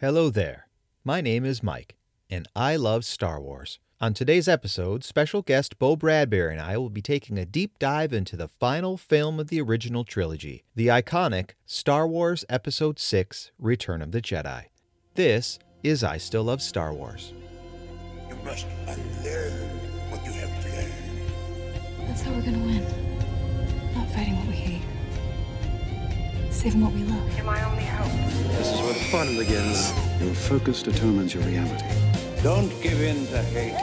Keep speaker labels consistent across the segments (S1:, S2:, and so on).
S1: Hello there. My name is Mike, and I love Star Wars. On today's episode, special guest Bo Bradbury and I will be taking a deep dive into the final film of the original trilogy, the iconic Star Wars Episode 6 Return of the Jedi. This is I Still Love Star Wars.
S2: You must unlearn what you have learned.
S3: That's how we're gonna win. Not fighting what we hate. Saving what we love.
S4: You're my only hope.
S5: This is where the fun begins.
S6: Your focus determines your reality.
S2: Don't give in to hate.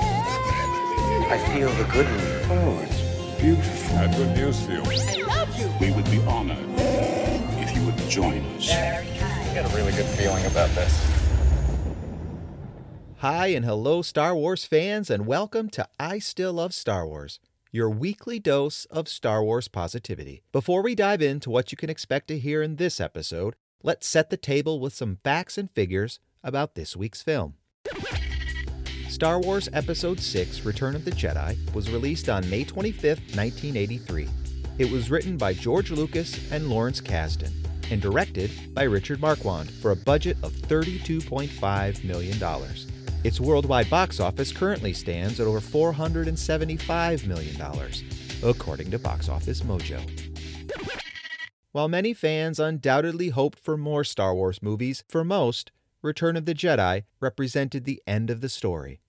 S5: I feel the good in you.
S2: Oh, it's beautiful.
S7: I have good news for you.
S6: We would be honored if you would join us.
S7: I got a really good feeling about this.
S1: Hi and hello, Star Wars fans, and welcome to I Still Love Star Wars, your weekly dose of Star Wars positivity. Before we dive into what you can expect to hear in this episode, let's set the table with some facts and figures about this week's film. Star Wars Episode 6 Return of the Jedi was released on May 25, 1983. It was written by George Lucas and Lawrence Kasdan and directed by Richard Marquand for a budget of $32.5 million. Its worldwide box office currently stands at over $475 million, according to Box Office Mojo. While many fans undoubtedly hoped for more Star Wars movies, for most, Return of the Jedi represented the end of the story.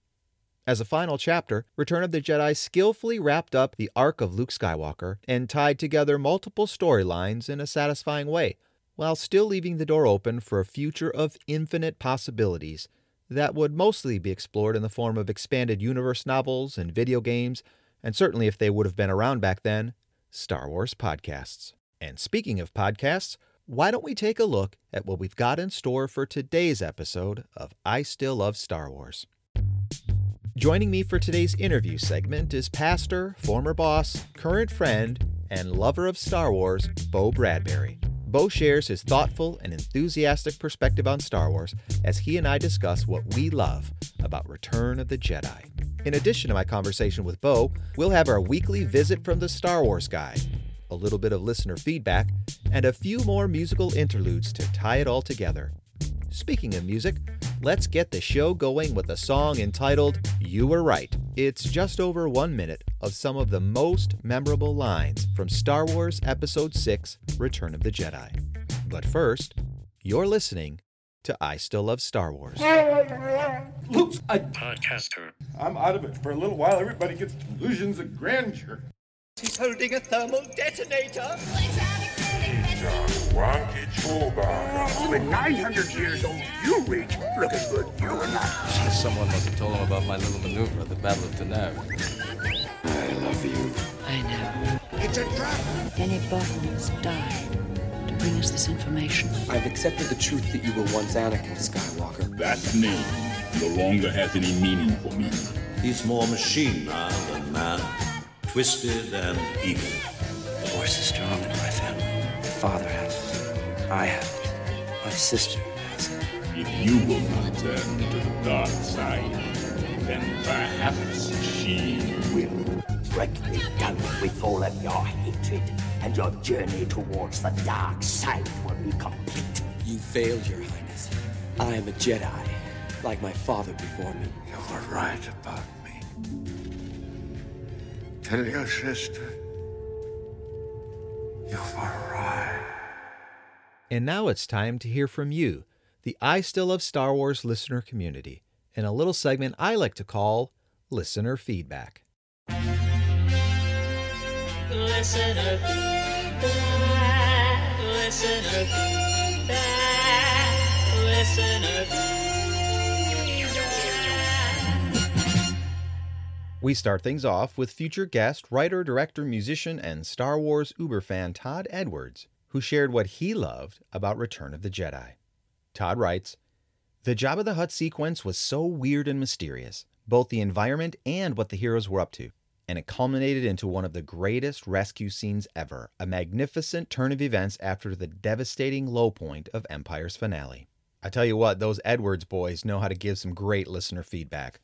S1: As a final chapter, Return of the Jedi skillfully wrapped up the arc of Luke Skywalker and tied together multiple storylines in a satisfying way, while still leaving the door open for a future of infinite possibilities that would mostly be explored in the form of expanded universe novels and video games, and certainly if they would have been around back then, Star Wars podcasts. And speaking of podcasts, why don't we take a look at what we've got in store for today's episode of I Still Love Star Wars? Joining me for today's interview segment is pastor, former boss, current friend, and lover of Star Wars, Bo Bradbury. Bo shares his thoughtful and enthusiastic perspective on Star Wars as he and I discuss what we love about Return of the Jedi. In addition to my conversation with Bo, we'll have our weekly visit from the Star Wars guy, a little bit of listener feedback, and a few more musical interludes to tie it all together. Speaking of music, let's get the show going with a song entitled You Were Right. It's just over one minute of some of the most memorable lines from Star Wars Episode 6 Return of the Jedi. But first, you're listening to I Still Love Star Wars.
S2: Oops, I,
S7: Podcaster.
S8: I'm out of it for a little while. Everybody gets delusions of grandeur.
S2: he's holding a thermal detonator.
S7: Wonky Chuba.
S2: With 900 years old, you reach looking good. You are not.
S5: Someone must have told him about my little maneuver at the Battle of Taanab.
S6: I love you.
S3: I know.
S2: It's a trap.
S3: Many Bothans died to bring us this information.
S9: I've accepted the truth that you were once Anakin Skywalker.
S6: That name no longer has any meaning for me.
S10: He's more machine now than man, twisted and evil.
S9: The force is strong in my family. My father has it. I have it. My sister has it.
S6: If you will not turn to the dark side, then perhaps she will.
S2: Break me down with all of your hatred, and your journey towards the dark side will be complete.
S9: You failed, Your Highness. I am a Jedi, like my father before me.
S2: You were right about me. Tell your sister. You were right.
S1: And now it's time to hear from you, the I Still Love Star Wars listener community, in a little segment I like to call Listener Feedback.
S4: Listener feedback. Listener feedback. Listener feedback.
S1: We start things off with future guest, writer, director, musician, and Star Wars Uber fan Todd Edwards, who shared what he loved about Return of the Jedi. Todd writes The Jabba the Hutt sequence was so weird and mysterious, both the environment and what the heroes were up to, and it culminated into one of the greatest rescue scenes ever, a magnificent turn of events after the devastating low point of Empire's finale. I tell you what, those Edwards boys know how to give some great listener feedback.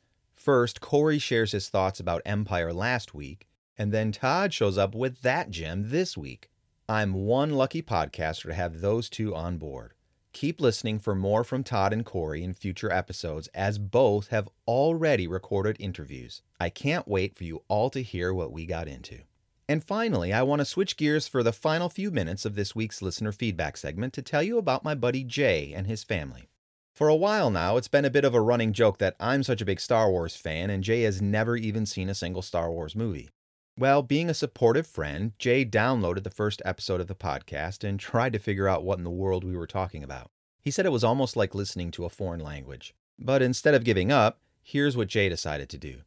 S1: First, Corey shares his thoughts about Empire last week, and then Todd shows up with that gem this week. I'm one lucky podcaster to have those two on board. Keep listening for more from Todd and Corey in future episodes, as both have already recorded interviews. I can't wait for you all to hear what we got into. And finally, I want to switch gears for the final few minutes of this week's listener feedback segment to tell you about my buddy Jay and his family. For a while now, it's been a bit of a running joke that I'm such a big Star Wars fan and Jay has never even seen a single Star Wars movie. Well, being a supportive friend, Jay downloaded the first episode of the podcast and tried to figure out what in the world we were talking about. He said it was almost like listening to a foreign language. But instead of giving up, here's what Jay decided to do.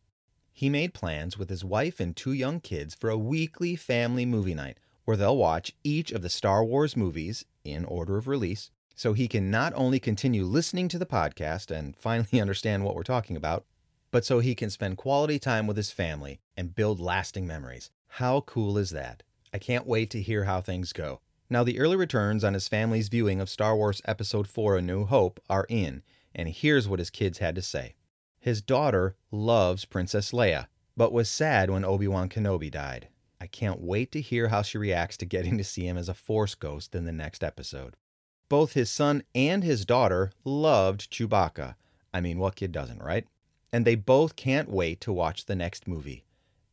S1: He made plans with his wife and two young kids for a weekly family movie night where they'll watch each of the Star Wars movies in order of release so he can not only continue listening to the podcast and finally understand what we're talking about, but so he can spend quality time with his family and build lasting memories. How cool is that? I can't wait to hear how things go. Now, the early returns on his family's viewing of Star Wars Episode 4 A New Hope are in, and here's what his kids had to say. His daughter loves Princess Leia, but was sad when Obi Wan Kenobi died. I can't wait to hear how she reacts to getting to see him as a Force ghost in the next episode. Both his son and his daughter loved Chewbacca. I mean, what kid doesn't, right? And they both can't wait to watch the next movie.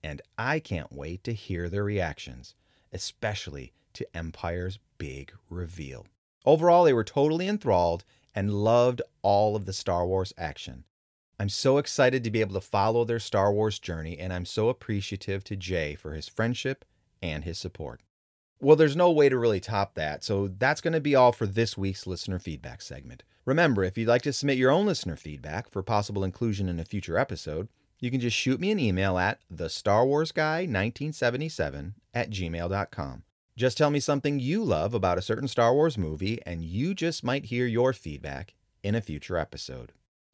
S1: And I can't wait to hear their reactions, especially to Empire's big reveal. Overall, they were totally enthralled and loved all of the Star Wars action. I'm so excited to be able to follow their Star Wars journey, and I'm so appreciative to Jay for his friendship and his support. Well, there's no way to really top that, so that's going to be all for this week's listener feedback segment. Remember, if you'd like to submit your own listener feedback for possible inclusion in a future episode, you can just shoot me an email at the Star Wars Guy 1977 at gmail.com. Just tell me something you love about a certain Star Wars movie, and you just might hear your feedback in a future episode.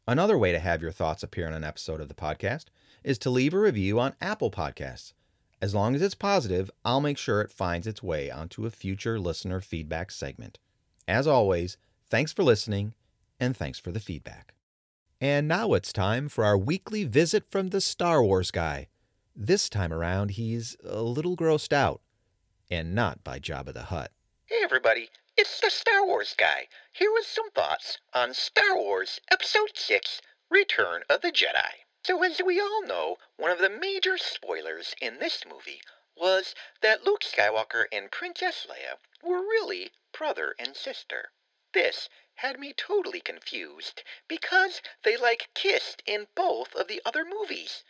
S1: Another way to have your thoughts appear in an episode of the podcast is to leave a review on Apple Podcasts. As long as it's positive, I'll make sure it finds its way onto a future listener feedback segment. As always, thanks for listening and thanks for the feedback. And now it's time for our weekly visit from the Star Wars guy. This time around, he's a little grossed out, and not by Jabba the Hutt.
S11: Hey everybody, it's the Star Wars guy, here with some thoughts on Star Wars Episode 6 Return of the Jedi. So, as we all know, one of the major spoilers in this movie was that Luke Skywalker and Princess Leia were really brother and sister. This had me totally confused because they like kissed in both of the other movies.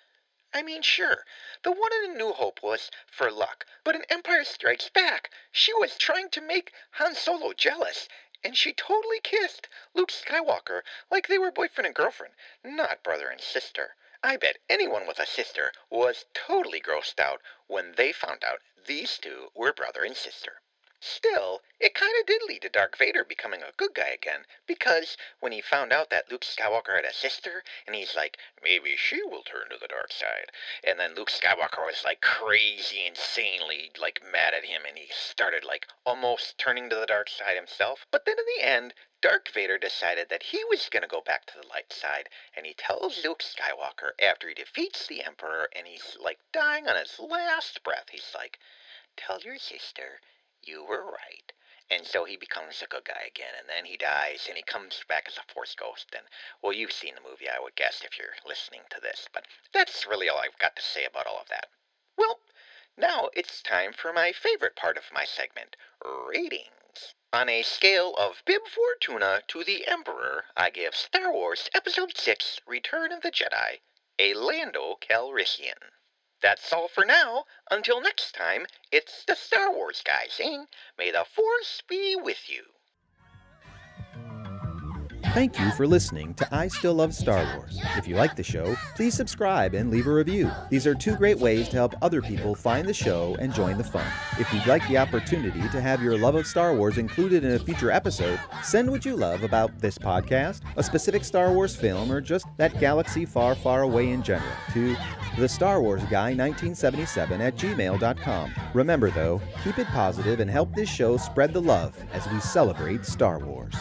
S11: I mean, sure, the one in A New Hope was for luck, but in Empire Strikes Back, she was trying to make Han Solo jealous, and she totally kissed Luke Skywalker like they were boyfriend and girlfriend, not brother and sister. I bet anyone with a sister was totally grossed out when they found out these two were brother and sister. Still, it kind of did lead to Dark Vader becoming a good guy again, because when he found out that Luke Skywalker had a sister, and he's like, maybe she will turn to the dark side. And then Luke Skywalker was like crazy, insanely like mad at him, and he started like almost turning to the dark side himself. But then in the end, Dark Vader decided that he was going to go back to the light side, and he tells Luke Skywalker after he defeats the Emperor and he's like dying on his last breath, he's like, Tell your sister you were right. And so he becomes a good guy again, and then he dies, and he comes back as a Force ghost. And, well, you've seen the movie, I would guess, if you're listening to this. But that's really all I've got to say about all of that. Well, now it's time for my favorite part of my segment ratings. On a scale of Bib Fortuna to the Emperor, I give Star Wars Episode 6 Return of the Jedi a Lando Calrissian. That's all for now. Until next time, it's the Star Wars guy saying, May the Force be with you.
S1: Thank you for listening to I Still Love Star Wars. If you like the show, please subscribe and leave a review. These are two great ways to help other people find the show and join the fun. If you'd like the opportunity to have your love of Star Wars included in a future episode, send what you love about this podcast, a specific Star Wars film, or just that galaxy far, far away in general to the Star Wars Guy 1977 at gmail.com. Remember, though, keep it positive and help this show spread the love as we celebrate Star Wars.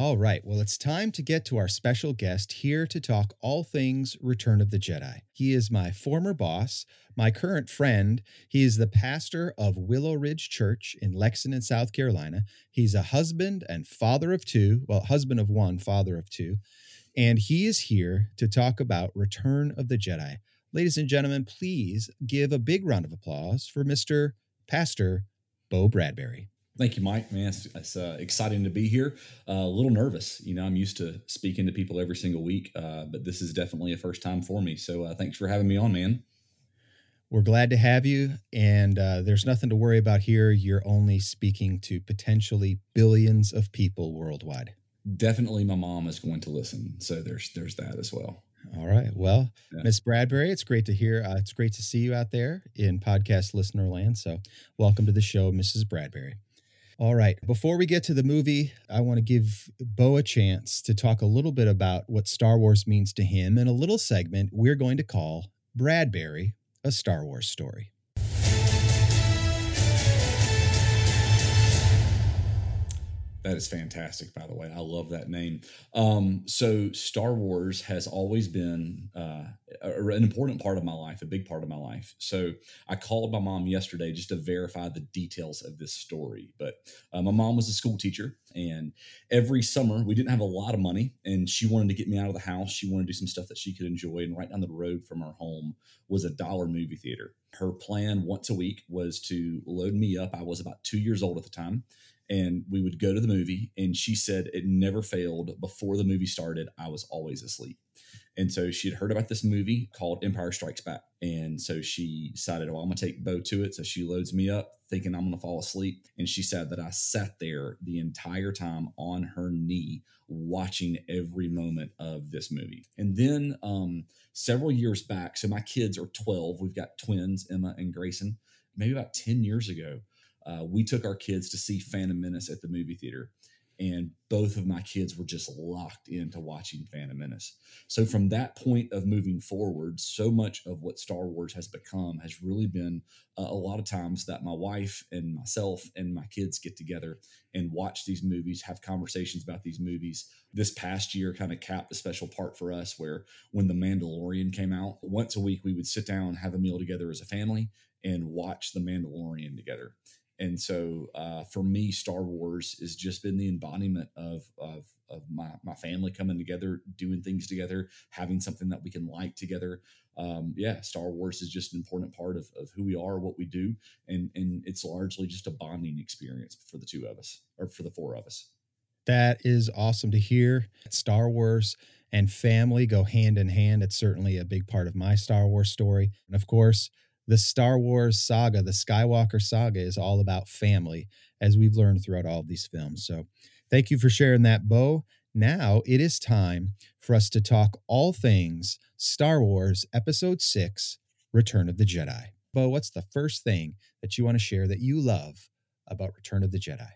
S1: All right, well, it's time to get to our special guest here to talk all things Return of the Jedi. He is my former boss, my current friend. He is the pastor of Willow Ridge Church in Lexington, South Carolina. He's a husband and father of two, well, husband of one, father of two. And he is here to talk about Return of the Jedi. Ladies and gentlemen, please give a big round of applause for Mr. Pastor Bo Bradbury.
S12: Thank you, Mike. Man, it's, it's uh, exciting to be here. Uh, a little nervous. You know, I'm used to speaking to people every single week, uh, but this is definitely a first time for me. So uh, thanks for having me on, man.
S1: We're glad to have you. And uh, there's nothing to worry about here. You're only speaking to potentially billions of people worldwide.
S12: Definitely, my mom is going to listen. So there's there's that as well.
S1: All right. Well,
S12: Yeah.
S1: Miss Bradbury, it's great to hear. Uh, it's great to see you out there in podcast listener land. So, welcome to the show, Mrs. Bradbury. All right. Before we get to the movie, I want to give Bo a chance to talk a little bit about what Star Wars means to him in a little segment we're going to call Bradbury, a Star Wars story.
S12: That is fantastic, by the way. I love that name. Um, so, Star Wars has always been uh, an important part of my life, a big part of my life. So, I called my mom yesterday just to verify the details of this story. But uh, my mom was a school teacher, and every summer we didn't have a lot of money, and she wanted to get me out of the house. She wanted to do some stuff that she could enjoy. And right down the road from our home was a dollar movie theater. Her plan once a week was to load me up. I was about two years old at the time and we would go to the movie and she said it never failed. Before the movie started i was always asleep. And so she had heard about this movie called empire strikes back. And so she decided oh i'm going to take bo to it. So she loads me up thinking i'm going to fall asleep. And she said that i sat there the entire time on her knee watching every moment of this movie. And then um, several years back so my kids are 12 we've got twins emma and grayson. Maybe about 10 years ago uh, we took our kids to see Phantom Menace at the movie theater, and both of my kids were just locked into watching Phantom Menace. So from that point of moving forward, so much of what Star Wars has become has really been uh, a lot of times that my wife and myself and my kids get together and watch these movies, have conversations about these movies. This past year kind of capped a special part for us where when The Mandalorian came out, once a week we would sit down, have a meal together as a family, and watch The Mandalorian together. And so uh, for me, Star Wars has just been the embodiment of, of, of my, my family coming together, doing things together, having something that we can like together. Um, yeah, Star Wars is just an important part of, of who we are, what we do. And, and it's largely just a bonding experience for the two of us or for the four of us.
S1: That is awesome to hear. Star Wars and family go hand in hand. It's certainly a big part of my Star Wars story. And of course, the Star Wars saga, the Skywalker saga, is all about family, as we've learned throughout all of these films. So thank you for sharing that, Bo. Now it is time for us to talk all things Star Wars Episode 6 Return of the Jedi. Bo, what's the first thing that you want to share that you love about Return of the Jedi?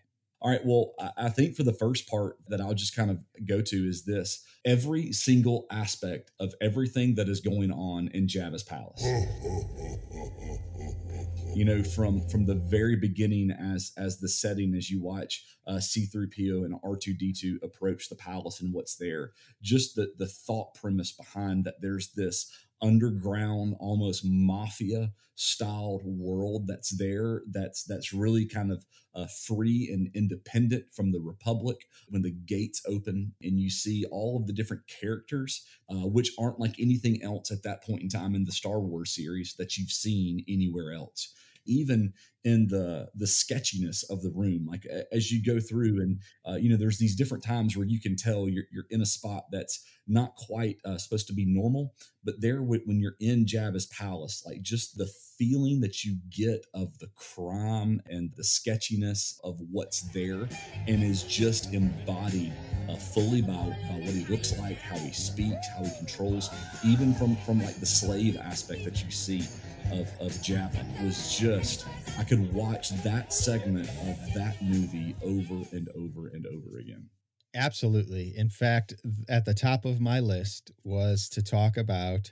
S12: All right. Well, I- think for the first part that I'll just kind of go to is this every single aspect of everything that is going on in Jabba's palace. You know, from from the very beginning, as as the setting, as you watch uh, C-3PO and R2D2 approach the palace and what's there, just the the thought premise behind that there's this underground almost mafia styled world that's there that's that's really kind of uh, free and independent from the republic. When the gates open and you see all of the different characters uh, which aren't like anything else at that point in time in the star wars series that you've seen anywhere else even in the the sketchiness of the room like as you go through and uh, you know there's these different times where you can tell you're, you're in a spot that's not quite uh, supposed to be normal but there wh- when you're in jabba's palace like just the feeling that you get of the crime and the sketchiness of what's there and is just embodied uh, fully by, by what he looks like how he speaks how he controls even from from like the slave aspect that you see of, of Jabba was just I could watch that segment of that movie over and over and over again.
S1: Absolutely. In fact, at the top of my list was to talk about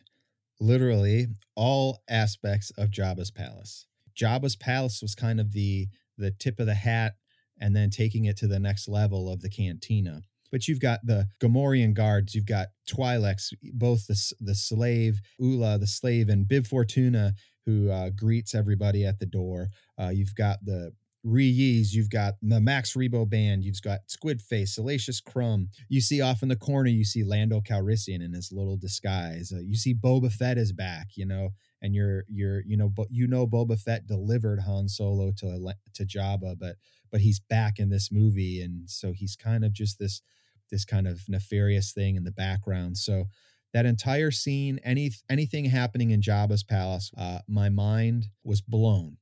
S1: literally all aspects of Jabba's palace. Jabba's palace was kind of the the tip of the hat and then taking it to the next level of the cantina. But you've got the Gamorrean guards, you've got Twi'leks, both the the slave Oola, the slave, and Bib Fortuna, who uh, greets everybody at the door. Uh, you've got the Rees, you've got the Max Rebo band, you've got Squid Face, Salacious Crumb. You see off in the corner, you see Lando Calrissian in his little disguise. Uh, you see Boba Fett is back, you know, and you're you're you know, but you know Boba Fett delivered Han Solo to to Jabba, but but he's back in this movie, and so he's kind of just this this kind of nefarious thing in the background. So that entire scene, any anything happening in Jabba's palace, uh, my mind was blown.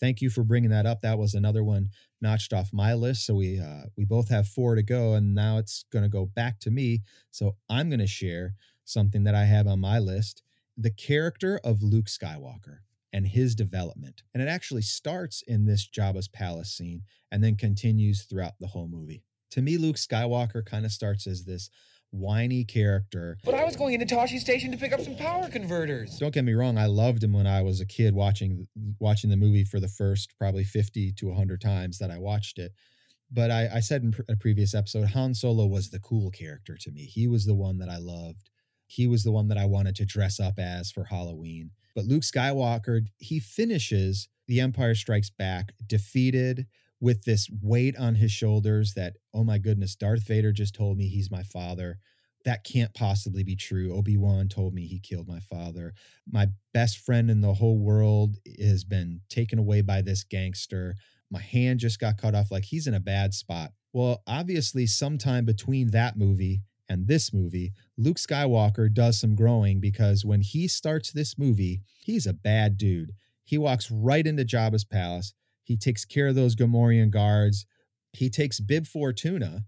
S1: Thank you for bringing that up. That was another one notched off my list. So we uh, we both have four to go, and now it's going to go back to me. So I'm going to share something that I have on my list: the character of Luke Skywalker and his development. And it actually starts in this Jabba's palace scene and then continues throughout the whole movie. To me, Luke Skywalker kind of starts as this whiny character.
S13: But I was going into Tosche Station to pick up some power converters.
S1: Don't get me wrong, I loved him when I was a kid watching watching the movie for the first probably 50 to 100 times that I watched it. But I, I said in pr- a previous episode, Han Solo was the cool character to me. He was the one that I loved. He was the one that I wanted to dress up as for Halloween. But Luke Skywalker, he finishes The Empire Strikes Back defeated with this weight on his shoulders that, oh my goodness, Darth Vader just told me he's my father. That can't possibly be true. Obi Wan told me he killed my father. My best friend in the whole world has been taken away by this gangster. My hand just got cut off. Like he's in a bad spot. Well, obviously, sometime between that movie and this movie, Luke Skywalker does some growing because when he starts this movie, he's a bad dude. He walks right into Jabba's palace. He takes care of those Gamorrean guards. He takes Bib Fortuna,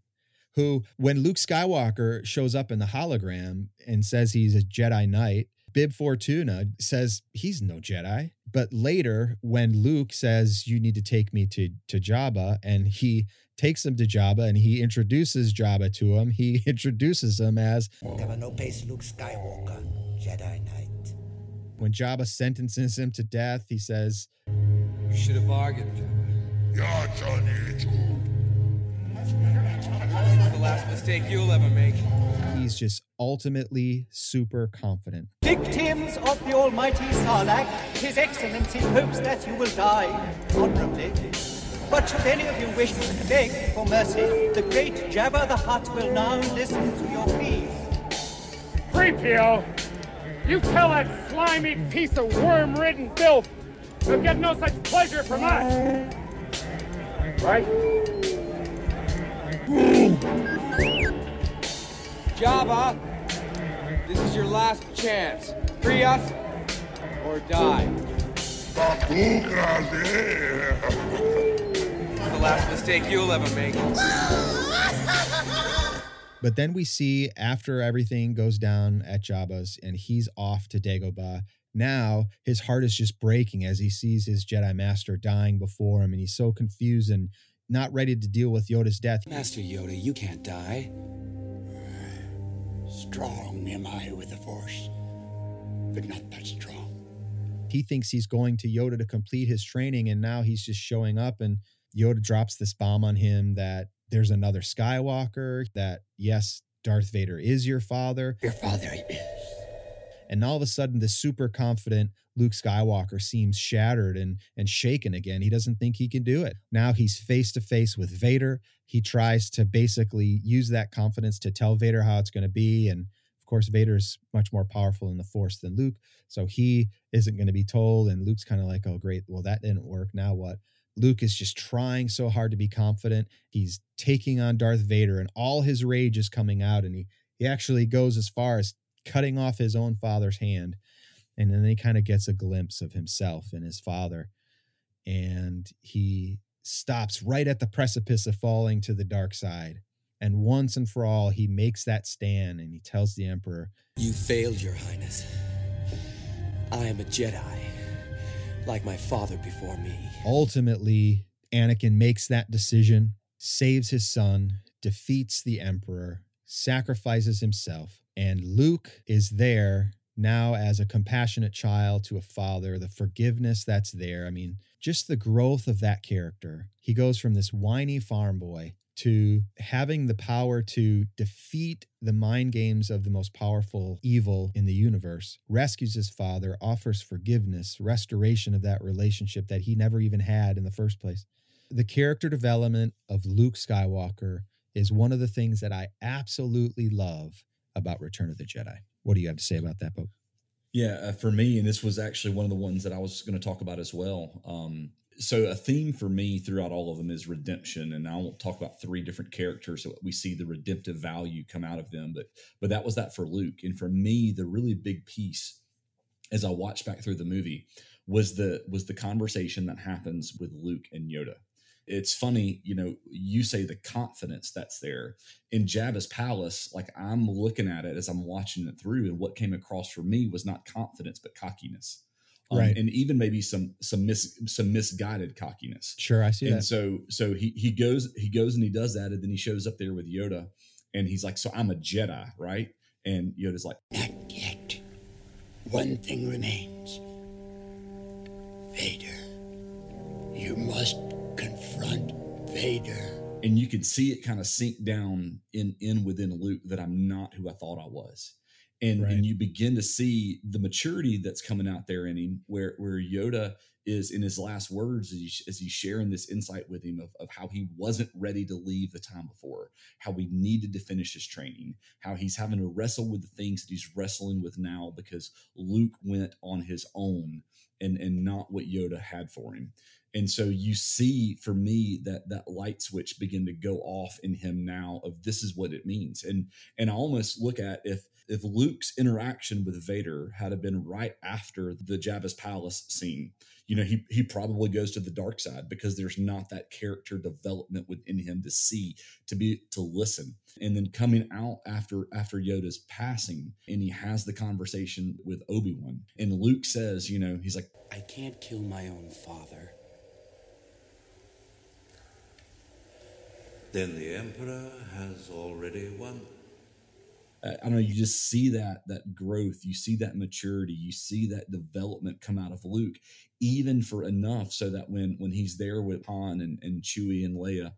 S1: who, when Luke Skywalker shows up in the hologram and says he's a Jedi Knight, Bib Fortuna says he's no Jedi. But later, when Luke says, You need to take me to, to Jabba, and he takes him to Jabba and he introduces Jabba to him, he introduces him as
S2: Never no pace Luke Skywalker, Jedi Knight.
S1: When Jabba sentences him to death, he says,
S13: You should have bargained, Jabba. This is the last mistake you'll ever make.
S1: he's just ultimately super confident.
S14: Victims of the almighty Sarlacc, His Excellency hopes that you will die honorably. But should any of you wish to beg for mercy, the great Jabba the Hutt will now listen to your plea.
S15: Threepio, you tell that slimy piece of worm-ridden filth he'll get no such pleasure from us. Right?
S13: Jabba, this is your last chance. Free us or die. This the last mistake you'll ever make.
S1: But then we see after everything goes down at Jabba's and he's off to Dagobah. Now his heart is just breaking as he sees his Jedi Master dying before him, and he's so confused and not ready to deal with Yoda's death.
S9: Master Yoda, you can't die.
S16: Strong am I with the Force, but not that strong.
S1: He thinks he's going to Yoda to complete his training, and now he's just showing up, and Yoda drops this bomb on him that there's another Skywalker, that yes, Darth Vader is your father.
S16: Your father is.
S1: And all of a sudden, this super confident Luke Skywalker seems shattered and, and shaken again. He doesn't think he can do it. Now he's face to face with Vader. He tries to basically use that confidence to tell Vader how it's going to be. And of course, Vader's much more powerful in the Force than Luke. So he isn't going to be told. And Luke's kind of like, oh, great. Well, that didn't work. Now what? Luke is just trying so hard to be confident. He's taking on Darth Vader, and all his rage is coming out. And he, he actually goes as far as cutting off his own father's hand. And then he kind of gets a glimpse of himself and his father. And he stops right at the precipice of falling to the dark side. And once and for all, he makes that stand and he tells the Emperor,
S9: You failed, Your Highness. I am a Jedi, like my father before me.
S1: ultimately, Anakin makes that decision, saves his son, defeats the Emperor, sacrifices himself. And Luke is there now as a compassionate child to a father, the forgiveness that's there. I mean, just the growth of that character. He goes from this whiny farm boy to having the power to defeat the mind games of the most powerful evil in the universe, rescues his father, offers forgiveness, restoration of that relationship that he never even had in the first place. The character development of Luke Skywalker is one of the things that I absolutely love about Return of the Jedi. What do you have to say about that, Pope?
S12: Yeah, uh, for me, and this was actually one of the ones that I was going to talk about as well. Um, so a theme for me throughout all of them is redemption, and I won't talk about three different characters so we see the redemptive value come out of them. But but that was that for Luke, and for me, the really big piece as I watched back through the movie was the was the conversation that happens with Luke and Yoda it's funny, you know, you say the confidence that's there in Jabba's palace. Like I'm looking at it as I'm watching it through, and what came across for me was not confidence, but cockiness. Um,
S1: Right.
S12: and even maybe some some mis some misguided cockiness.
S1: Sure, I see
S12: and
S1: that.
S12: so so he he goes he goes and he does that, and then he shows up there with Yoda, and he's like, "So I'm a Jedi, right?" And Yoda's like,
S16: Not yet. One thing remains. Vader. You must confront Vader.
S12: and you can see it kind of sink down in in within Luke that I'm not who I thought I was. And
S1: Right.
S12: and you begin to see the maturity that's coming out there in him where where Yoda is in his last words as, he, as he's sharing this insight with him of, of how he wasn't ready to leave the time before, how he needed to finish his training, how he's having to wrestle with the things that he's wrestling with now because Luke went on his own and and not what Yoda had for him. And so you see for me that that light switch begin to go off in him now of this is what it means. And and I almost look at if if Luke's interaction with Vader had have been right after the Jabba's palace scene, you know, he he probably goes to the dark side because there's not that character development within him to see, to be to listen. And then coming out after after Yoda's passing, and he has the conversation with Obi-Wan. And Luke says, you know, he's like,
S9: I can't kill my own father.
S10: Then the Emperor has already won.
S12: I I don't know. You just see that that growth. You see that maturity. You see that development come out of Luke, even for enough so that when when he's there with Han and, and Chewie and Leia,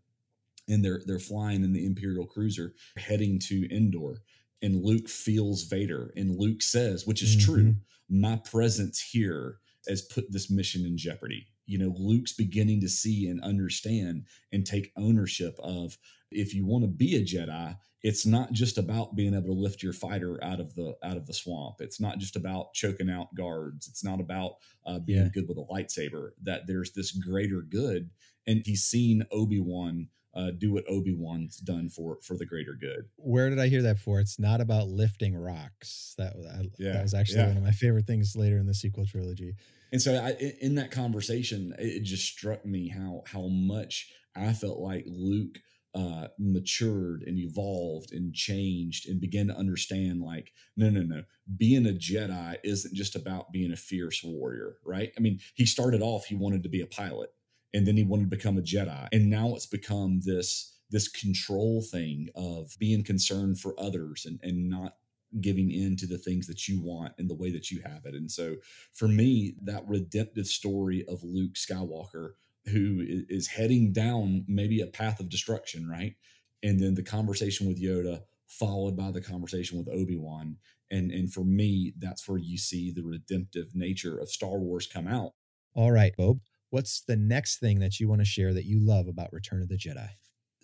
S12: and they're they're flying in the Imperial cruiser heading to Endor, and Luke feels Vader, and Luke says, which is mm-hmm. true, my presence here has put this mission in jeopardy. You know, Luke's beginning to see and understand and take ownership of if you want to be a Jedi, it's not just about being able to lift your fighter out of the out of the swamp. It's not just about choking out guards. It's not about uh, being
S1: Yeah.
S12: good with a lightsaber. That there's this greater good, and he's seen Obi Wan uh, do what Obi Wan's done for for the greater good.
S1: Where did I hear that for? It's not about lifting rocks. That, I,
S12: Yeah,
S1: that was actually
S12: yeah.
S1: one of my favorite things later in the sequel trilogy.
S12: And so, I, in- that conversation, it it just struck me how how much I felt like Luke uh, matured and evolved and changed and began to understand, like, no, no, no, being a Jedi isn't just about being a fierce warrior, right? I mean, he started off he wanted to be a pilot, and then he wanted to become a Jedi, and now it's become this this control thing of being concerned for others and and not giving in to the things that you want and the way that you have it. And so for me, that redemptive story of Luke Skywalker, who is heading down maybe a path of destruction, right? And then the conversation with Yoda, followed by the conversation with Obi-Wan. And and for me, that's where you see the redemptive nature of Star Wars come out.
S1: All right, Bob. What's the next thing that you want to share that you love about Return of the Jedi?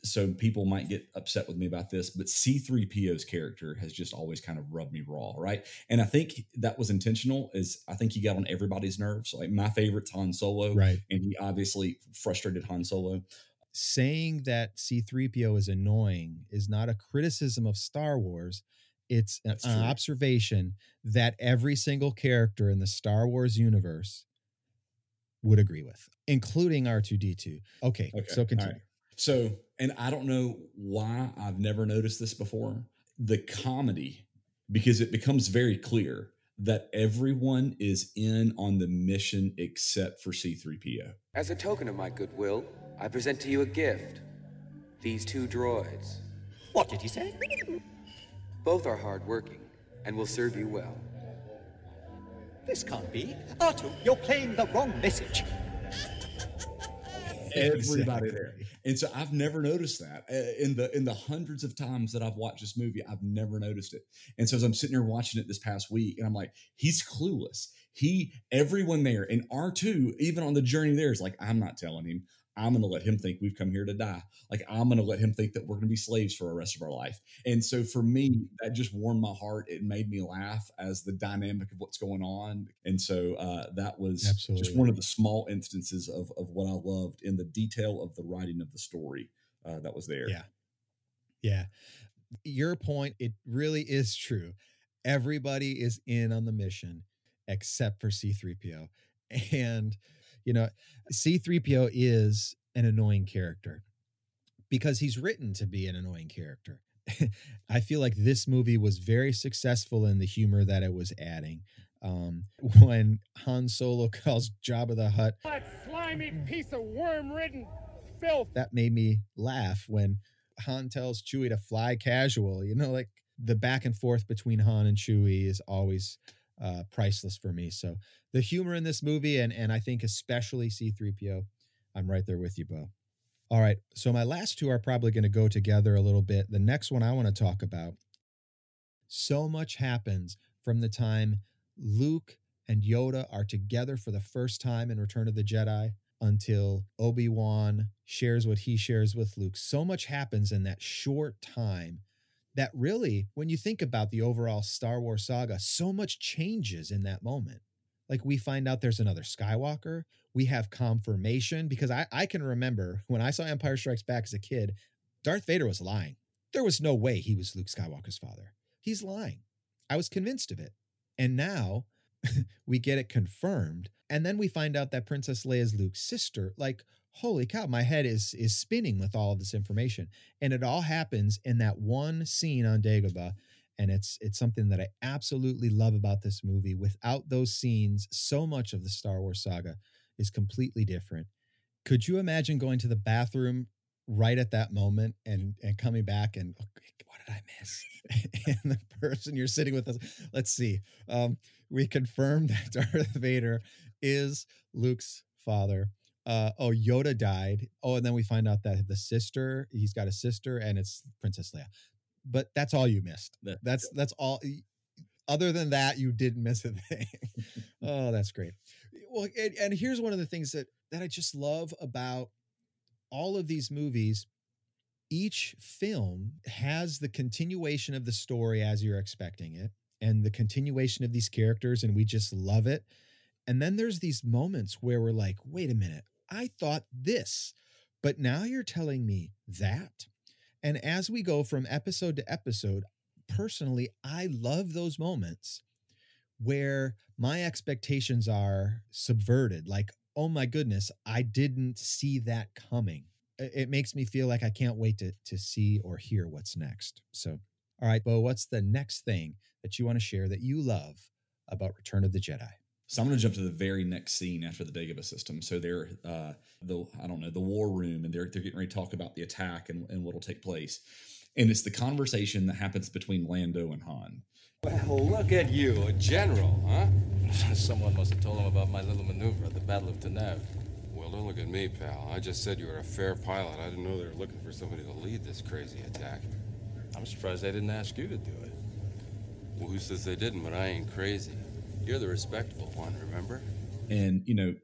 S12: So people might get upset with me about this, but C3PO's character has just always kind of rubbed me raw, right? And I think that was intentional, is I think he got on everybody's nerves. Like my favorite's Han Solo.
S1: Right.
S12: And he obviously frustrated Han Solo.
S1: Saying that C3PO is annoying is not a criticism of Star Wars. It's an, an observation that every single character in the Star Wars universe would agree with, including R2D2. Okay,
S12: Okay.
S1: so continue.
S12: right. So, and I don't know why I've never noticed this before. The comedy, because it becomes very clear that everyone is in on the mission except for C3PO.
S13: As a token of my goodwill, I present to you a gift. These two droids.
S14: What did he say?
S13: Both are hardworking and will serve you well.
S14: This can't be. Artoo, you're playing the wrong message.
S12: everybody
S1: Exactly.
S12: there. And so I've never noticed that Uh, in the in the hundreds of times that I've watched this movie. I've never noticed it. And so as I'm sitting here watching it this past week, and I'm like, he's clueless. He everyone there and R two even on the journey there is like, I'm not telling him. I'm going to let him think we've come here to die. Like I'm going to let him think that we're going to be slaves for the rest of our life. And so for me, that just warmed my heart. It made me laugh as the dynamic of what's going on. And so uh, that was just one of the small instances of of what I loved in the detail of the writing of the story uh, that was there.
S1: Yeah. Yeah. Your point, it really is true. Everybody is in on the mission except for C3PO. And, you know, C3PO is an annoying character because he's written to be an annoying character. I feel like this movie was very successful in the humor that it was adding. Um, when Han Solo calls Jabba the Hutt
S15: That slimy piece of worm-ridden filth.
S1: that made me laugh when Han tells Chewie to fly casual. You know, like the back and forth between Han and Chewie is always uh, priceless for me. So the humor in this movie, and and I think especially C-3PO, I'm right there with you, Bo. All right, so my last two are probably going to go together a little bit. The next one I want to talk about. So much happens from the time Luke and Yoda are together for the first time in Return of the Jedi until Obi Wan shares what he shares with Luke. So much happens in that short time that really, when you think about the overall Star Wars saga, so much changes in that moment. Like we find out there's another Skywalker. We have confirmation because I, I can remember when I saw Empire Strikes Back as a kid, Darth Vader was lying. There was no way he was Luke Skywalker's father. He's lying. I was convinced of it. And now we get it confirmed. And then we find out that Princess Leia is Luke's sister. Like, holy cow, my head is is spinning with all of this information. And it all happens in that one scene on Dagobah. And it's it's something that I absolutely love about this movie. Without those scenes, so much of the Star Wars saga is completely different. Could you imagine going to the bathroom right at that moment and and coming back and "Okay, what did I miss? and the person you're sitting with us, let's see. Um, we confirmed that Darth Vader is Luke's father. Uh, oh, Yoda died. Oh, and then we find out that the sister, he's got a sister, and it's Princess Leia. But that's all you missed.
S12: That-
S1: That's that's all. Other than that, you didn't miss a thing. oh, that's great. Well, and, and here's one of the things that that I just love about all of these movies. Each film has the continuation of the story as you're expecting it, and the continuation of these characters, and we just love it. And then there's these moments where we're like, wait a minute, I thought this, but now you're telling me that. And as we go from episode to episode, personally, I love those moments where my expectations are subverted. Like, oh my goodness, I didn't see that coming. It makes me feel like I can't wait to, to see or hear what's next. So, all right, Bo, what's the next thing that you want to share that you love about Return of the Jedi?
S12: So I'm going to jump to the very next scene after the Dagobah system. So they're uh, the I don't know the war room, and they're they're getting ready to talk about the attack and, and what'll take place. And it's the conversation that happens between Lando and Han.
S9: Well, look at you, a general, huh?
S5: Someone must have told him about my little maneuver at the Battle of Taanab.
S17: Well, don't look at me, pal. I just said you were a fair pilot. I didn't know they were looking for somebody to lead this crazy attack.
S5: I'm surprised they didn't ask you to do it.
S17: Well, who says they didn't? But I ain't crazy. You're the respectable one, remember?
S12: and you know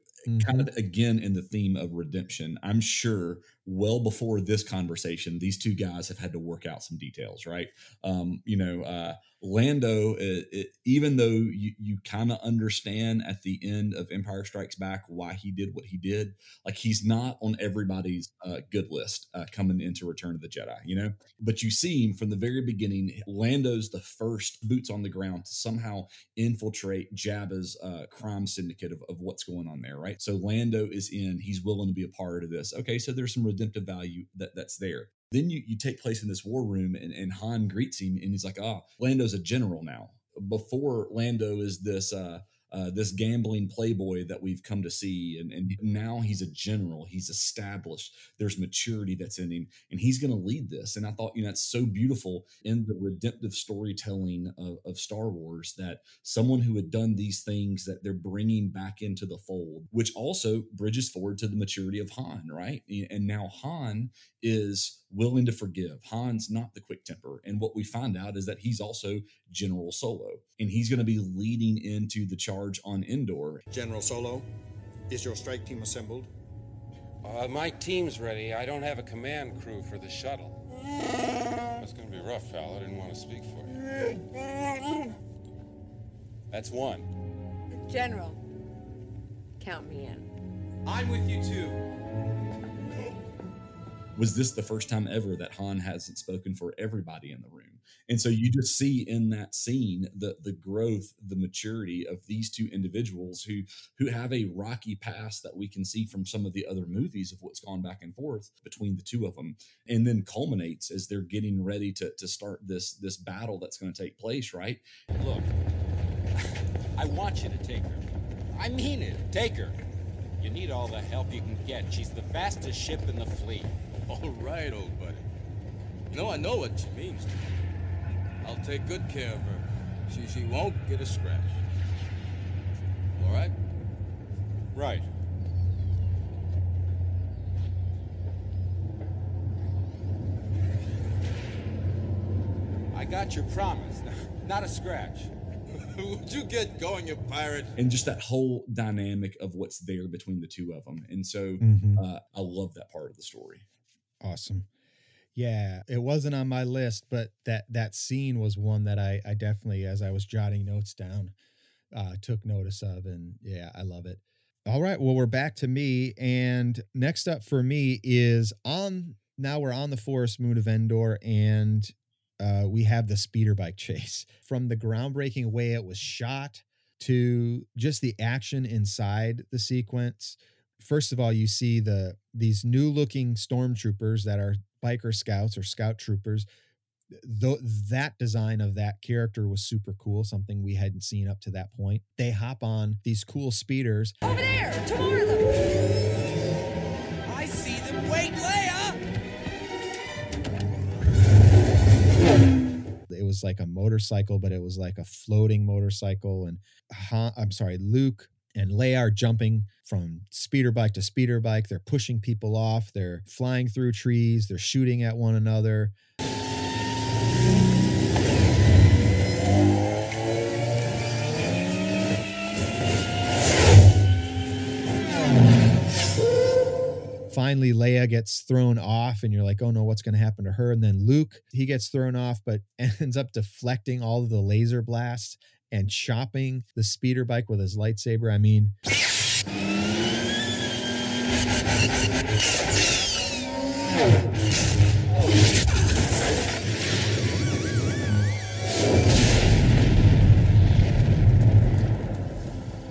S12: kind of mm-hmm. again in the theme of redemption i'm sure well before this conversation these two guys have had to work out some details right um you know uh lando it, it, even though you, you kind of understand at the end of empire strikes back why he did what he did like he's not on everybody's uh, good list uh, coming into return of the jedi you know but you see him from the very beginning lando's the first boots on the ground to somehow infiltrate Jabba's uh, crime syndicate of, of what's going on there, right? So Lando is in, he's willing to be a part of this. Okay, so there's some redemptive value that, that's there. Then you, you take place in this war room and, and Han greets him and he's like, ah, Lando's a general now. Before Lando is this uh, uh, this gambling playboy that we've come to see, and, and now he's a general. He's established. There's maturity that's in him, and he's going to lead this. And I thought, you know, it's so beautiful in the redemptive storytelling of, of Star Wars that someone who had done these things that they're bringing back into the fold, which also bridges forward to the maturity of Han, right? And now Han is willing to forgive. Han's not the quick temper. And what we find out is that he's also General Solo, and he's going to be leading into the charge on Endor.
S18: General Solo, is your strike team assembled?
S17: Uh, my team's ready. I don't have a command crew for the shuttle. That's gonna be rough, pal. I didn't want to speak for you. That's one.
S19: General, count me in.
S9: I'm with you too.
S12: Was this the first time ever that Han hasn't spoken for everybody in the room? And so you just see in that scene the the growth, the maturity of these two individuals who who have a rocky past that we can see from some of the other movies of what's gone back and forth between the two of them, and then culminates as they're getting ready to to start this this battle that's going to take place. Right?
S20: Look, I want you to take her. I mean it. Take her. You need all the help you can get. She's the fastest ship in the fleet.
S5: All right, old buddy. You know, I know what she means to me. I'll take good care of her. She, she won't get a scratch. All right?
S20: Right. I got your promise. Not a scratch.
S5: Would you get going, you pirate?
S12: and just that whole dynamic of what's there between the two of them. And so
S1: Mhm.
S12: uh, I love that part of the story.
S1: Awesome. Yeah, it wasn't on my list, but that that scene was one that I I definitely, as I was jotting notes down, uh, took notice of, and yeah, I love it. All right, well, we're back to me, and next up for me is on. Now we're on the forest moon of Endor, and uh, we have the speeder bike chase. From the groundbreaking way it was shot to just the action inside the sequence, first of all you see the these new looking stormtroopers that are biker scouts or scout troopers Though that design of that character was super cool something we hadn't seen up to that point they hop on these cool speeders
S19: Over there, to Marla.
S9: I see them. Wait, Leia!
S1: it was like a motorcycle but it was like a floating motorcycle and Han, i'm sorry luke and Leia are jumping from speeder bike to speeder bike. They're pushing people off. They're flying through trees. They're shooting at one another. Finally, Leia gets thrown off, and you're like, oh no, what's going to happen to her? And then Luke, he gets thrown off, but ends up deflecting all of the laser blasts and chopping the speeder bike with his lightsaber. I mean,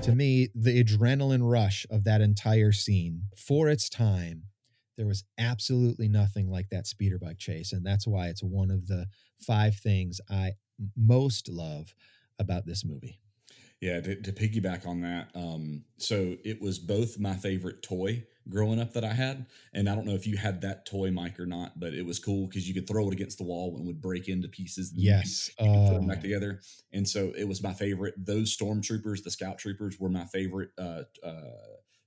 S1: to me, the adrenaline rush of that entire scene for its time, there was absolutely nothing like that speeder bike chase. And that's why it's one of the five things i most love about this movie.
S12: Yeah, to, to piggyback on that, um, so it was both my favorite toy growing up that I had, and I don't know if you had that toy, Mike, or not, but it was cool because you could throw it against the wall and it would break into pieces. and you could-
S1: Yes.
S12: you could put them back
S1: Oh.
S12: together, and so it was my favorite. Those stormtroopers, the scout troopers, were my favorite uh, uh,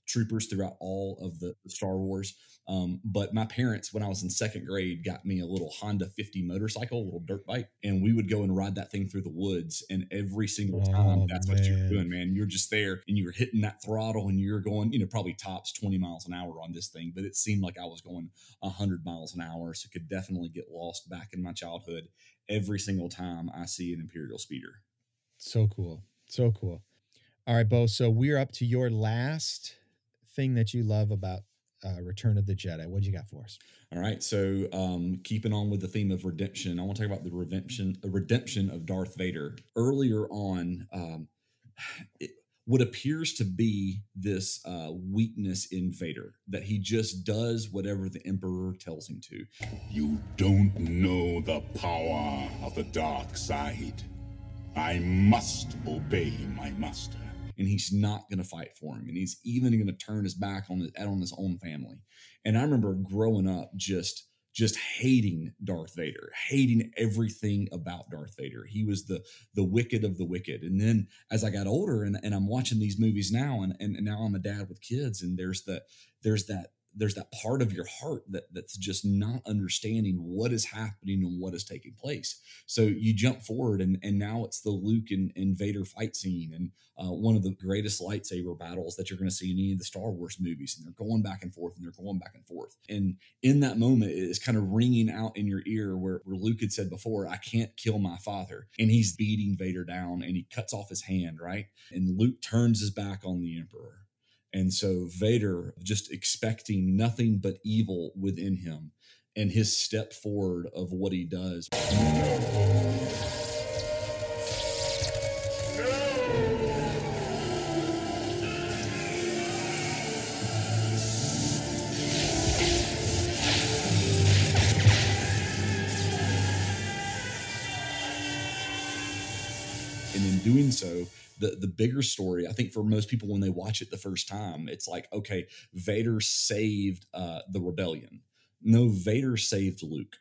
S12: troopers throughout all of the, the Star Wars. Um, but my parents, when I was in second grade, got me a little Honda 50 motorcycle, a little dirt bike, and we would go and ride that thing through the woods. And every single time,
S1: Oh,
S12: that's what
S1: you're
S12: doing, man. You're just there and you're hitting that throttle and you're going, you know, probably tops 20 miles an hour on this thing, but it seemed like I was going 100 miles an hour. So could definitely get lost back in my childhood every single time I see an Imperial speeder.
S1: So cool. So cool. All right, Bo. So we're up to your last thing that you love about uh, Return of the Jedi. What do you got for us?
S12: All right, so um, keeping on with the theme of redemption, I want to talk about the redemption, the redemption of Darth Vader. Earlier on, um, it, what appears to be this uh, weakness in Vader that he just does whatever the Emperor tells him to.
S6: You don't know the power of the dark side. I must obey my master.
S12: And he's not going to fight for him, and he's even going to turn his back on his, on his own family. And I remember growing up just just hating Darth Vader, hating everything about Darth Vader. He was the the wicked of the wicked. And then as I got older and, and I'm watching these movies now and, and now I'm a dad with kids and there's the there's that there's that part of your heart that that's just not understanding what is happening and what is taking place. So you jump forward, and and now it's the Luke and, and Vader fight scene, and uh, one of the greatest lightsaber battles that you're going to see in any of the Star Wars movies. And they're going back and forth, and they're going back and forth. And in that moment, it's kind of ringing out in your ear where, where Luke had said before, "I can't kill my father," and he's beating Vader down, and he cuts off his hand, right? And Luke turns his back on the Emperor and so Vader, just expecting nothing but evil within him, and his step forward of what he does. And in doing so, the the bigger story, I think for most people when they watch it the first time, it's like, okay, Vader saved uh, the rebellion. No, Vader saved Luke.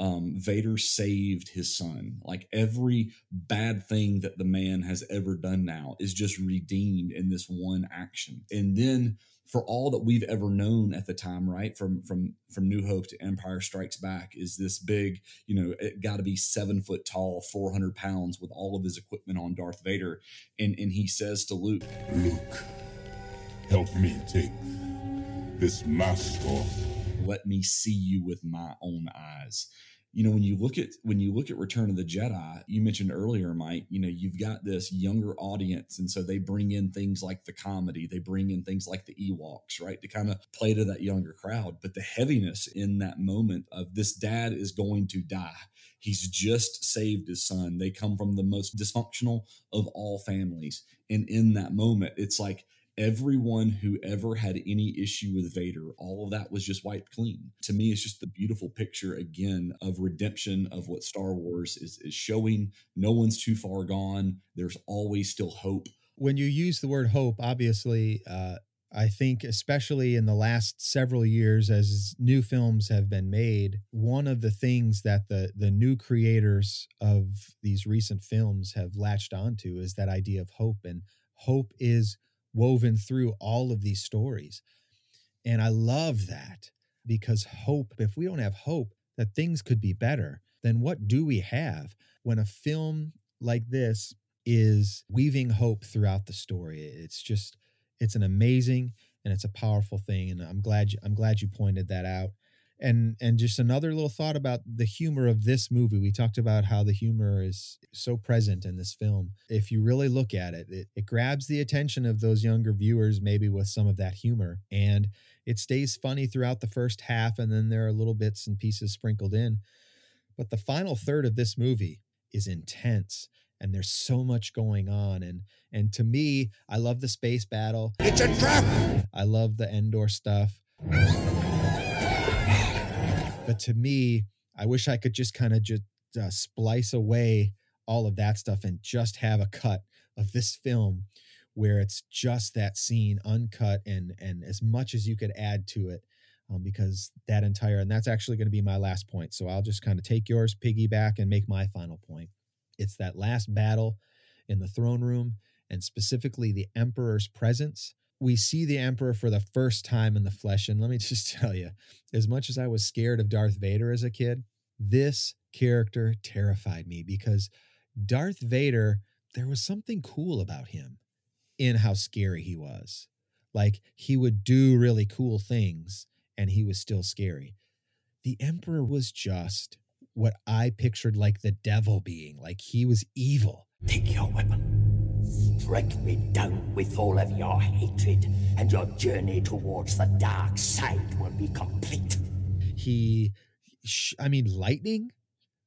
S12: Um, Vader saved his son. Like every bad thing that the man has ever done now is just redeemed in this one action. And then for all that we've ever known at the time, right? From from from New Hope to Empire Strikes Back is this big, you know, it got to be seven foot tall, four hundred pounds with all of his equipment on Darth Vader, and and he says to Luke,
S6: Luke, help me take this mask off.
S12: Let me see you with my own eyes you know when you look at when you look at return of the jedi you mentioned earlier mike you know you've got this younger audience and so they bring in things like the comedy they bring in things like the ewoks right to kind of play to that younger crowd. But the heaviness in that moment of this dad is going to die. He's just saved his son. They come from the most dysfunctional of all families. And in that moment it's like everyone who ever had any issue with Vader, all of that was just wiped clean. To me, it's just the beautiful picture again of redemption of what Star Wars is, is showing. No one's too far gone. There's always still hope.
S1: When you use the word hope, obviously, uh, I think, especially in the last several years, as new films have been made, one of the things that the the new creators of these recent films have latched onto is that idea of hope, and hope is woven through all of these stories. And I love that because hope, if we don't have hope that things could be better, then what do we have when a film like this is weaving hope throughout the story? It's just, it's an amazing and it's a powerful thing. And I'm glad you, I'm glad you pointed that out and and just another little thought about the humor of this movie. We talked about how the humor is so present in this film. If you really look at it it, it grabs the attention of those younger viewers maybe with some of that humor. And it stays funny throughout the first half and then there are little bits and pieces sprinkled in. But the final third of this movie is intense and there's so much going on. And and to me i love the space battle.
S16: It's a trap!
S1: I love the endor stuff but to me, I wish I could just kind of just uh, splice away all of that stuff and just have a cut of this film where it's just that scene uncut and and as much as you could add to it um, because that entire and that's actually going to be my last point so i'll just kind of take yours piggyback and make my final point. It's that last battle in the throne room and specifically the emperor's presence we see the Emperor for the first time in the flesh. And let me just tell you, as much as I was scared of Darth Vader as a kid, this character terrified me because Darth Vader, there was something cool about him in how scary he was. Like he would do really cool things and he was still scary. The Emperor was just what I pictured like the devil being, like he was evil.
S2: Take your weapon. Strike me down with all of your hatred, and your journey towards the dark side will be complete.
S1: He, sh- I mean, lightning?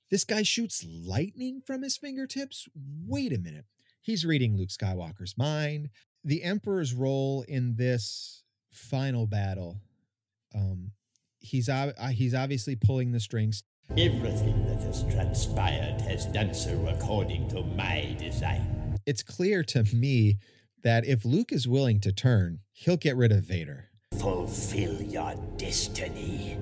S1: This guy shoots lightning from his fingertips? Wait a minute. He's reading Luke Skywalker's mind. The Emperor's role in this final battle, um, he's, ob- he's obviously pulling the strings
S2: Everything that has transpired has done so according to my design.
S1: It's clear to me that if Luke is willing to turn, he'll get rid of Vader.
S2: Fulfill your destiny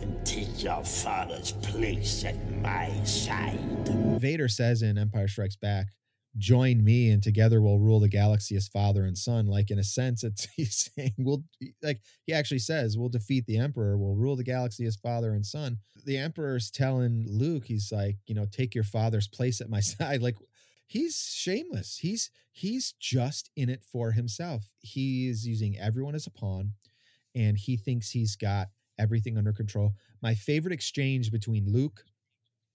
S2: and take your father's place at my side.
S1: Vader says in Empire Strikes Back, join me and together we'll rule the galaxy as father and son. Like in a sense, it's he's saying we'll like he actually says we'll defeat the Emperor, we'll rule the galaxy as father and son. The Emperor's telling Luke, he's like, you know, take your father's place at my side. Like he's shameless. He's he's just in it for himself. He is using everyone as a pawn, and he thinks he's got everything under control. My favorite exchange between Luke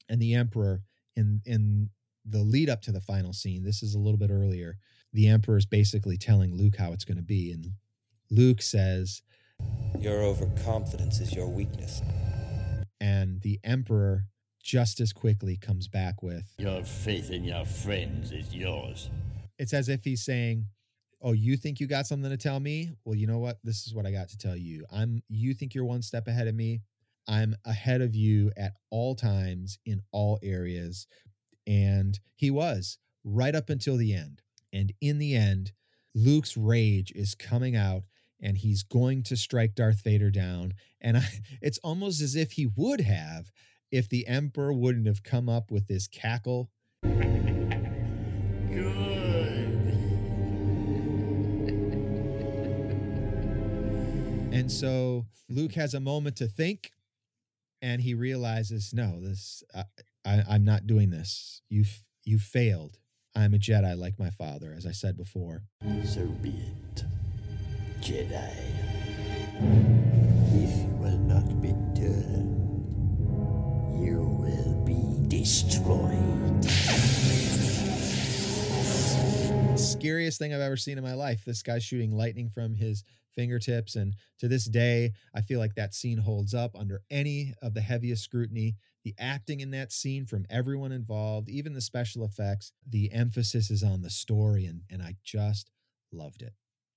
S1: and the Emperor in in the lead up to the final scene. This is a little bit earlier. The Emperor is basically telling Luke how it's going to be, and Luke says,
S9: Your overconfidence is your weakness.
S1: and the Emperor just as quickly comes back with,
S2: Your faith in your friends is yours.
S1: it's as if he's saying, "Oh, you think you got something to tell me? Well, you know what? This is what I got to tell you. I'm you think you're one step ahead of me. I'm ahead of you at all times in all areas." And he was right up until the end. And in the end, Luke's rage is coming out and he's going to strike Darth Vader down. And I, it's almost as if he would have if the Emperor wouldn't have come up with this cackle Good. And so Luke has a moment to think, and he realizes, no, this I, I, I'm not doing this. You you failed. I'm a Jedi like my father, as I said before.
S2: So be it, Jedi. Destroyed.
S1: Scariest thing I've ever seen in my life. This guy shooting lightning from his fingertips. And to this day, I feel like that scene holds up under any of the heaviest scrutiny. The acting in that scene from everyone involved, even the special effects, the emphasis is on the story, and, and I just loved it.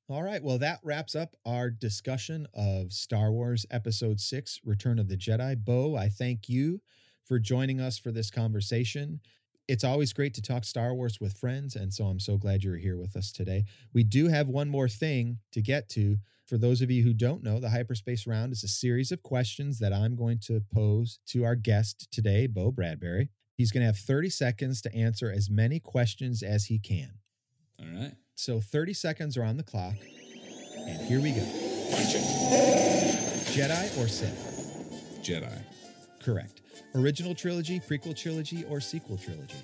S1: All right, well, that wraps up our discussion of Star Wars Episode 6 Return of the Jedi. Bo, I thank you for joining us for this conversation. It's always great to talk Star Wars with friends, and so I'm so glad you're here with us today. We do have one more thing to get to. For those of you who don't know, the Hyperspace Round is a series of questions that I'm going to pose to our guest today, Bo Bradbury. He's going to have 30 seconds to answer as many questions as he can.
S12: All right.
S1: So 30 seconds are on the clock, and here we go. Jedi or Sith?
S12: Jedi.
S1: Correct. Original trilogy, prequel trilogy, or sequel trilogy?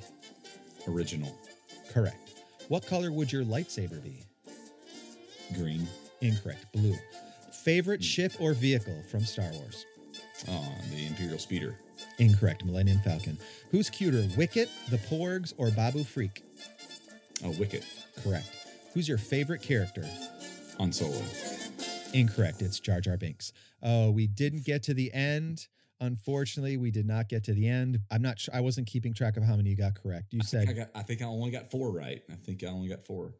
S12: Original.
S1: Correct. What color would your lightsaber be?
S12: Green.
S1: Incorrect. Blue. Favorite hmm. ship or vehicle from Star Wars?
S12: Oh, the Imperial Speeder.
S1: Incorrect. Millennium Falcon. Who's cuter, Wicket, the Porgs, or Babu Frik?
S12: Oh, Wicket.
S1: Correct. Who's your favorite character?
S12: Han Solo.
S1: Incorrect. It's Jar Jar Binks. Oh, we didn't get to the end. Unfortunately, we did not get to the end. I'm not sure. I wasn't keeping track of how many you got correct. You said
S12: I got. I think I only got four right. I think I only got four.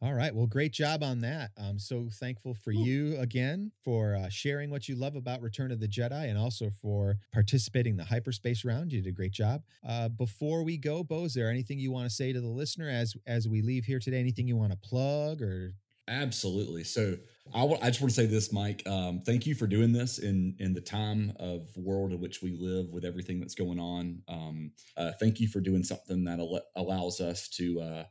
S1: All right. Well, great job on that. I'm so thankful for you again for uh, sharing what you love about Return of the Jedi and also for participating in the hyperspace round. You did a great job. Uh, before we go, Bo, is there anything you want to say to the listener as as we leave here today? Anything you want to plug or?
S12: Absolutely. So I just want to say this, Mike. Um, thank you for doing this in in the time of world in which we live with everything that's going on. Um, uh, thank you for doing something that al- allows us to uh,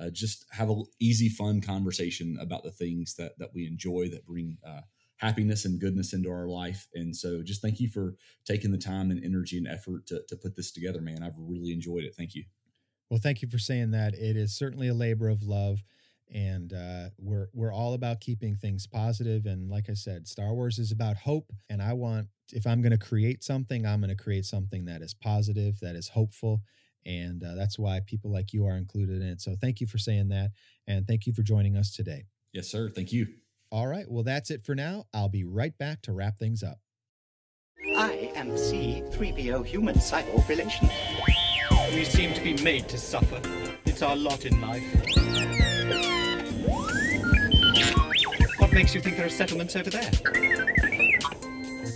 S12: uh, just have a easy, fun conversation about the things that that we enjoy that bring uh, happiness and goodness into our life. And so, just thank you for taking the time and energy and effort to to put this together, man. I've really enjoyed it. Thank you.
S1: Well, thank you for saying that. It is certainly a labor of love, and uh, we're we're all about keeping things positive. And like I said, Star Wars is about hope, and I want if I'm going to create something, I'm going to create something that is positive, that is hopeful, and uh, that's why people like you are included in it. So thank you for saying that, and thank you for joining us today.
S12: Yes, sir. Thank you.
S1: All right. Well, that's it for now. I'll be right back to wrap things up.
S14: I am C3PO human cyborg relation.
S21: We seem to be made to suffer. It's our lot in life.
S14: What makes you think there are settlements over there?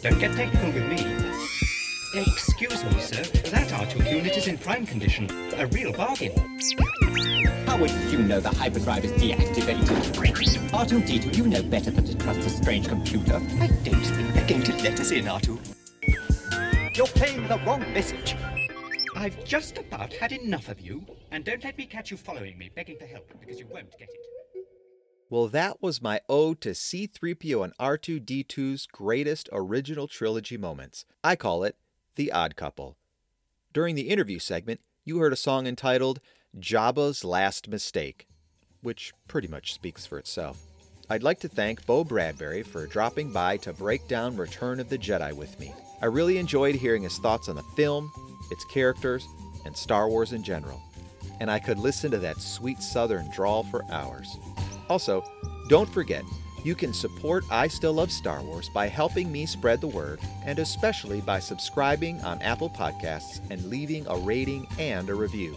S14: Don't get technical with me.
S21: Excuse me, sir. That R2 unit is in prime condition. A real bargain.
S22: How would you know the hyperdrive is deactivated? R2-D2, you know better than to trust a strange computer. I don't think they're going to let us in, R2.
S14: You're playing the wrong message.
S21: I've just about had enough of you, and don't let me catch you following me begging for help, because you won't get it.
S1: Well, that was my ode to C3PO and R2D2's greatest original trilogy moments. I call it The Odd Couple. During the interview segment, you heard a song entitled Jabba's Last Mistake, which pretty much speaks for itself. I'd like to thank Bo Bradbury for dropping by to break down Return of the Jedi with me. I really enjoyed hearing his thoughts on the film, its characters, and Star Wars in general. And I could listen to that sweet southern drawl for hours. Also, don't forget, you can support I Still Love Star Wars by helping me spread the word, and especially by subscribing on Apple Podcasts and leaving a rating and a review.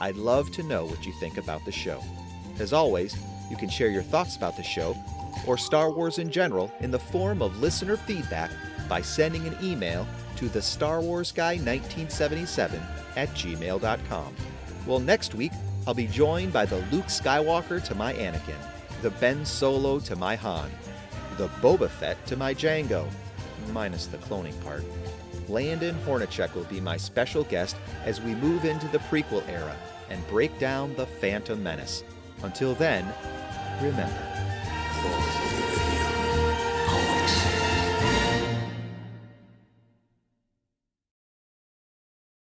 S1: I'd love to know what you think about the show. As always, you can share your thoughts about the show or Star Wars in general in the form of listener feedback by sending an email to the Star Wars Guy 1977 at gmail.com. Well, next week, I'll be joined by the Luke Skywalker to my Anakin, the Ben Solo to my Han, the Boba Fett to my Django, minus the cloning part. Landon Hornacek will be my special guest as we move into the prequel era and break down the Phantom Menace. Until then, remember.